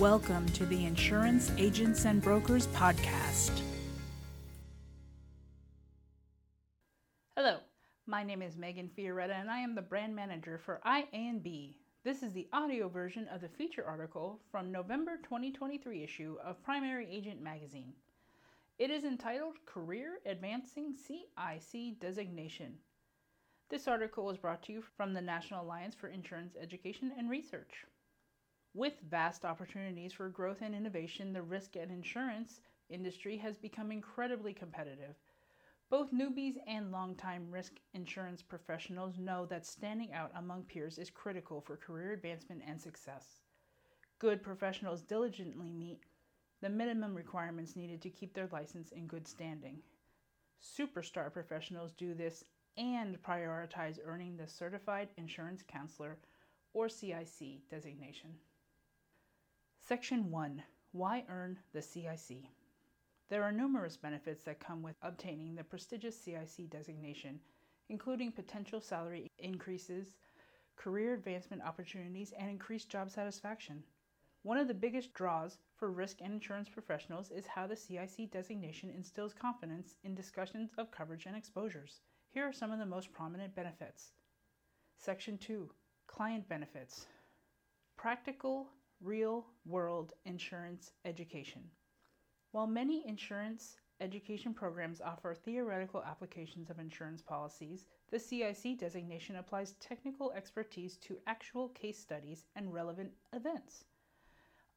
Welcome to the Insurance Agents and Brokers Podcast. Hello, my name is Megan Fioretta and I am the brand manager for IA&B. This is the audio version of the feature article from November 2023 issue of Primary Agent Magazine. It is entitled Career Advancing CIC Designation. This article was brought to you from the National Alliance for Insurance Education and Research. With vast opportunities for growth and innovation, the risk and insurance industry has become incredibly competitive. Both newbies and longtime risk insurance professionals know that standing out among peers is critical for career advancement and success. Good professionals diligently meet the minimum requirements needed to keep their license in good standing. Superstar professionals do this and prioritize earning the Certified Insurance Counselor or CIC designation. Section 1 Why earn the CIC? There are numerous benefits that come with obtaining the prestigious CIC designation, including potential salary increases, career advancement opportunities, and increased job satisfaction. One of the biggest draws for risk and insurance professionals is how the CIC designation instills confidence in discussions of coverage and exposures. Here are some of the most prominent benefits. Section 2 Client Benefits Practical real world insurance education. While many insurance education programs offer theoretical applications of insurance policies, the CIC designation applies technical expertise to actual case studies and relevant events.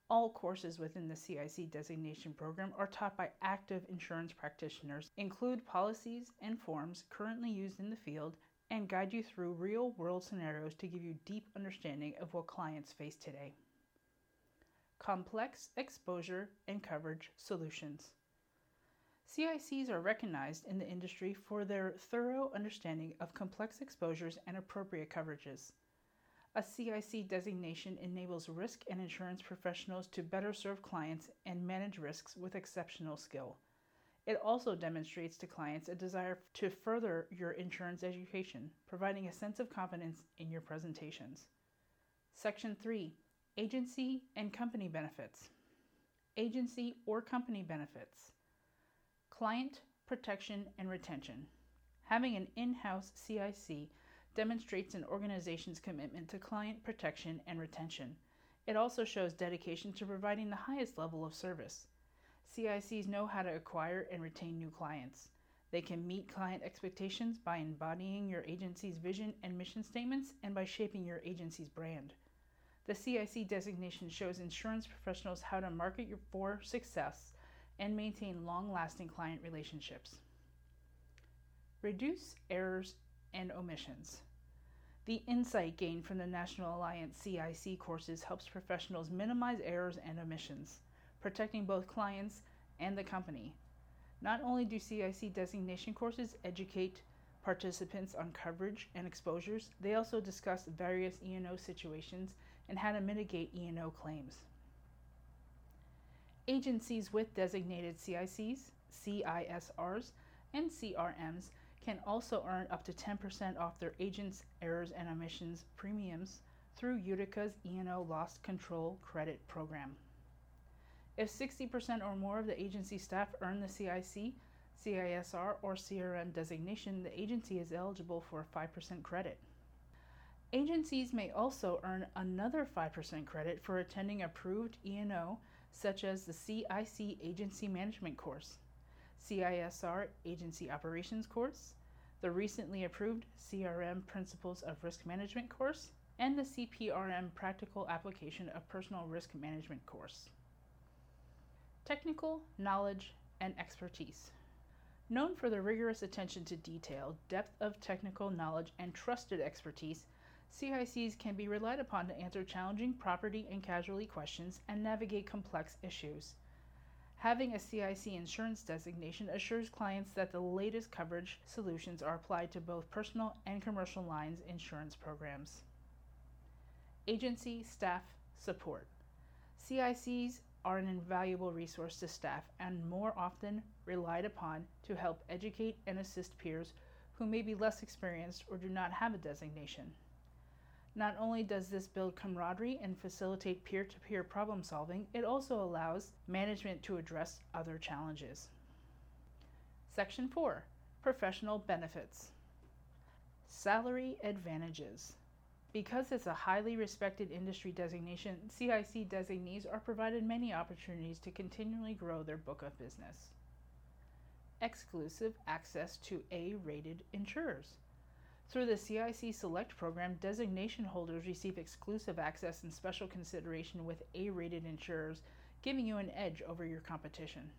All courses within the CIC designation program are taught by active insurance practitioners, include policies and forms currently used in the field, and guide you through real world scenarios to give you deep understanding of what clients face today complex exposure and coverage solutions. CICs are recognized in the industry for their thorough understanding of complex exposures and appropriate coverages. A CIC designation enables risk and insurance professionals to better serve clients and manage risks with exceptional skill. It also demonstrates to clients a desire to further your insurance education, providing a sense of confidence in your presentations. Section 3 Agency and company benefits. Agency or company benefits. Client protection and retention. Having an in house CIC demonstrates an organization's commitment to client protection and retention. It also shows dedication to providing the highest level of service. CICs know how to acquire and retain new clients. They can meet client expectations by embodying your agency's vision and mission statements and by shaping your agency's brand. The CIC designation shows insurance professionals how to market for success and maintain long lasting client relationships. Reduce errors and omissions. The insight gained from the National Alliance CIC courses helps professionals minimize errors and omissions, protecting both clients and the company. Not only do CIC designation courses educate participants on coverage and exposures, they also discuss various E&O situations and how to mitigate E&O claims. Agencies with designated CICs, CISRs, and CRMs can also earn up to 10% off their agents' errors and omissions premiums through Utica's E&O Loss Control Credit Program. If 60% or more of the agency staff earn the CIC, CISR, or CRM designation, the agency is eligible for a 5% credit. Agencies may also earn another 5% credit for attending approved E&O such as the CIC Agency Management course, CISR Agency Operations course, the recently approved CRM Principles of Risk Management course, and the CPRM Practical Application of Personal Risk Management course. Technical knowledge and expertise. Known for their rigorous attention to detail, depth of technical knowledge, and trusted expertise, CICs can be relied upon to answer challenging property and casualty questions and navigate complex issues. Having a CIC insurance designation assures clients that the latest coverage solutions are applied to both personal and commercial lines insurance programs. Agency staff support. CICs are an invaluable resource to staff and more often relied upon to help educate and assist peers who may be less experienced or do not have a designation. Not only does this build camaraderie and facilitate peer to peer problem solving, it also allows management to address other challenges. Section 4 Professional Benefits Salary Advantages. Because it's a highly respected industry designation, CIC designees are provided many opportunities to continually grow their book of business. Exclusive access to A rated insurers. Through the CIC Select program, designation holders receive exclusive access and special consideration with A rated insurers, giving you an edge over your competition.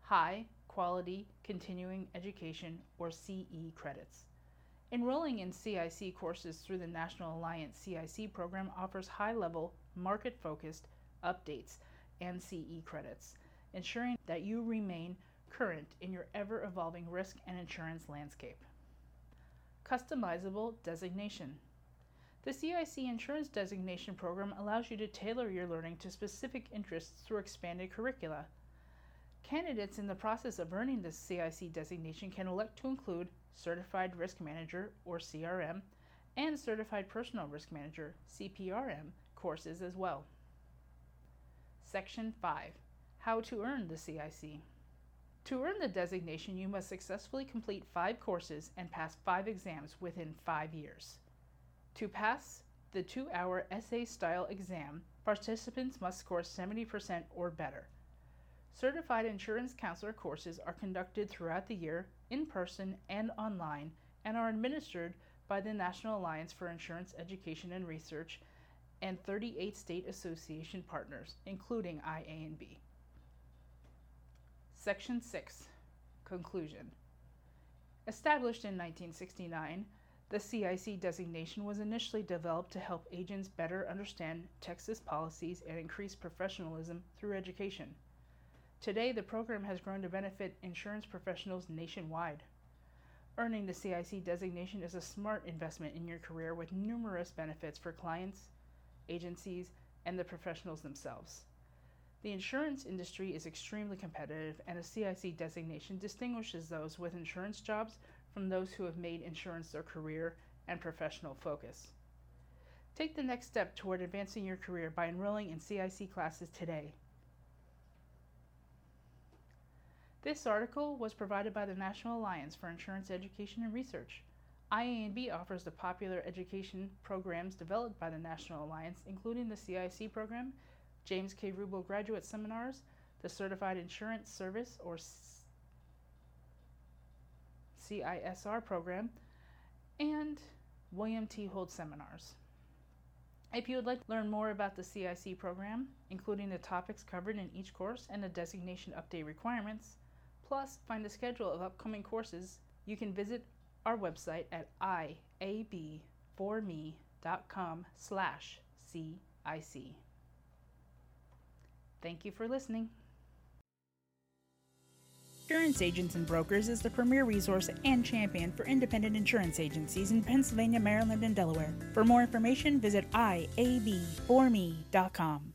High quality continuing education or CE credits. Enrolling in CIC courses through the National Alliance CIC program offers high level, market focused updates and CE credits, ensuring that you remain current in your ever evolving risk and insurance landscape. Customizable designation. The CIC Insurance Designation Program allows you to tailor your learning to specific interests through expanded curricula. Candidates in the process of earning the CIC designation can elect to include Certified Risk Manager or CRM and Certified Personal Risk Manager CPRM courses as well. Section 5 How to earn the CIC. To earn the designation, you must successfully complete five courses and pass five exams within five years. To pass the two hour essay style exam, participants must score 70% or better. Certified insurance counselor courses are conducted throughout the year, in person and online, and are administered by the National Alliance for Insurance Education and Research and 38 state association partners, including IA&B. Section 6 Conclusion Established in 1969, the CIC designation was initially developed to help agents better understand Texas policies and increase professionalism through education. Today, the program has grown to benefit insurance professionals nationwide. Earning the CIC designation is a smart investment in your career with numerous benefits for clients, agencies, and the professionals themselves. The insurance industry is extremely competitive, and a CIC designation distinguishes those with insurance jobs from those who have made insurance their career and professional focus. Take the next step toward advancing your career by enrolling in CIC classes today. This article was provided by the National Alliance for Insurance Education and Research. IA&B offers the popular education programs developed by the National Alliance, including the CIC program James K. Ruble Graduate Seminars, the Certified Insurance Service or CISR program, and William T. Hold Seminars. If you would like to learn more about the CIC program, including the topics covered in each course and the designation update requirements, plus find a schedule of upcoming courses, you can visit our website at iab4me.com slash CIC. Thank you for listening. Insurance Agents and Brokers is the premier resource and champion for independent insurance agencies in Pennsylvania, Maryland, and Delaware. For more information, visit iab4me.com.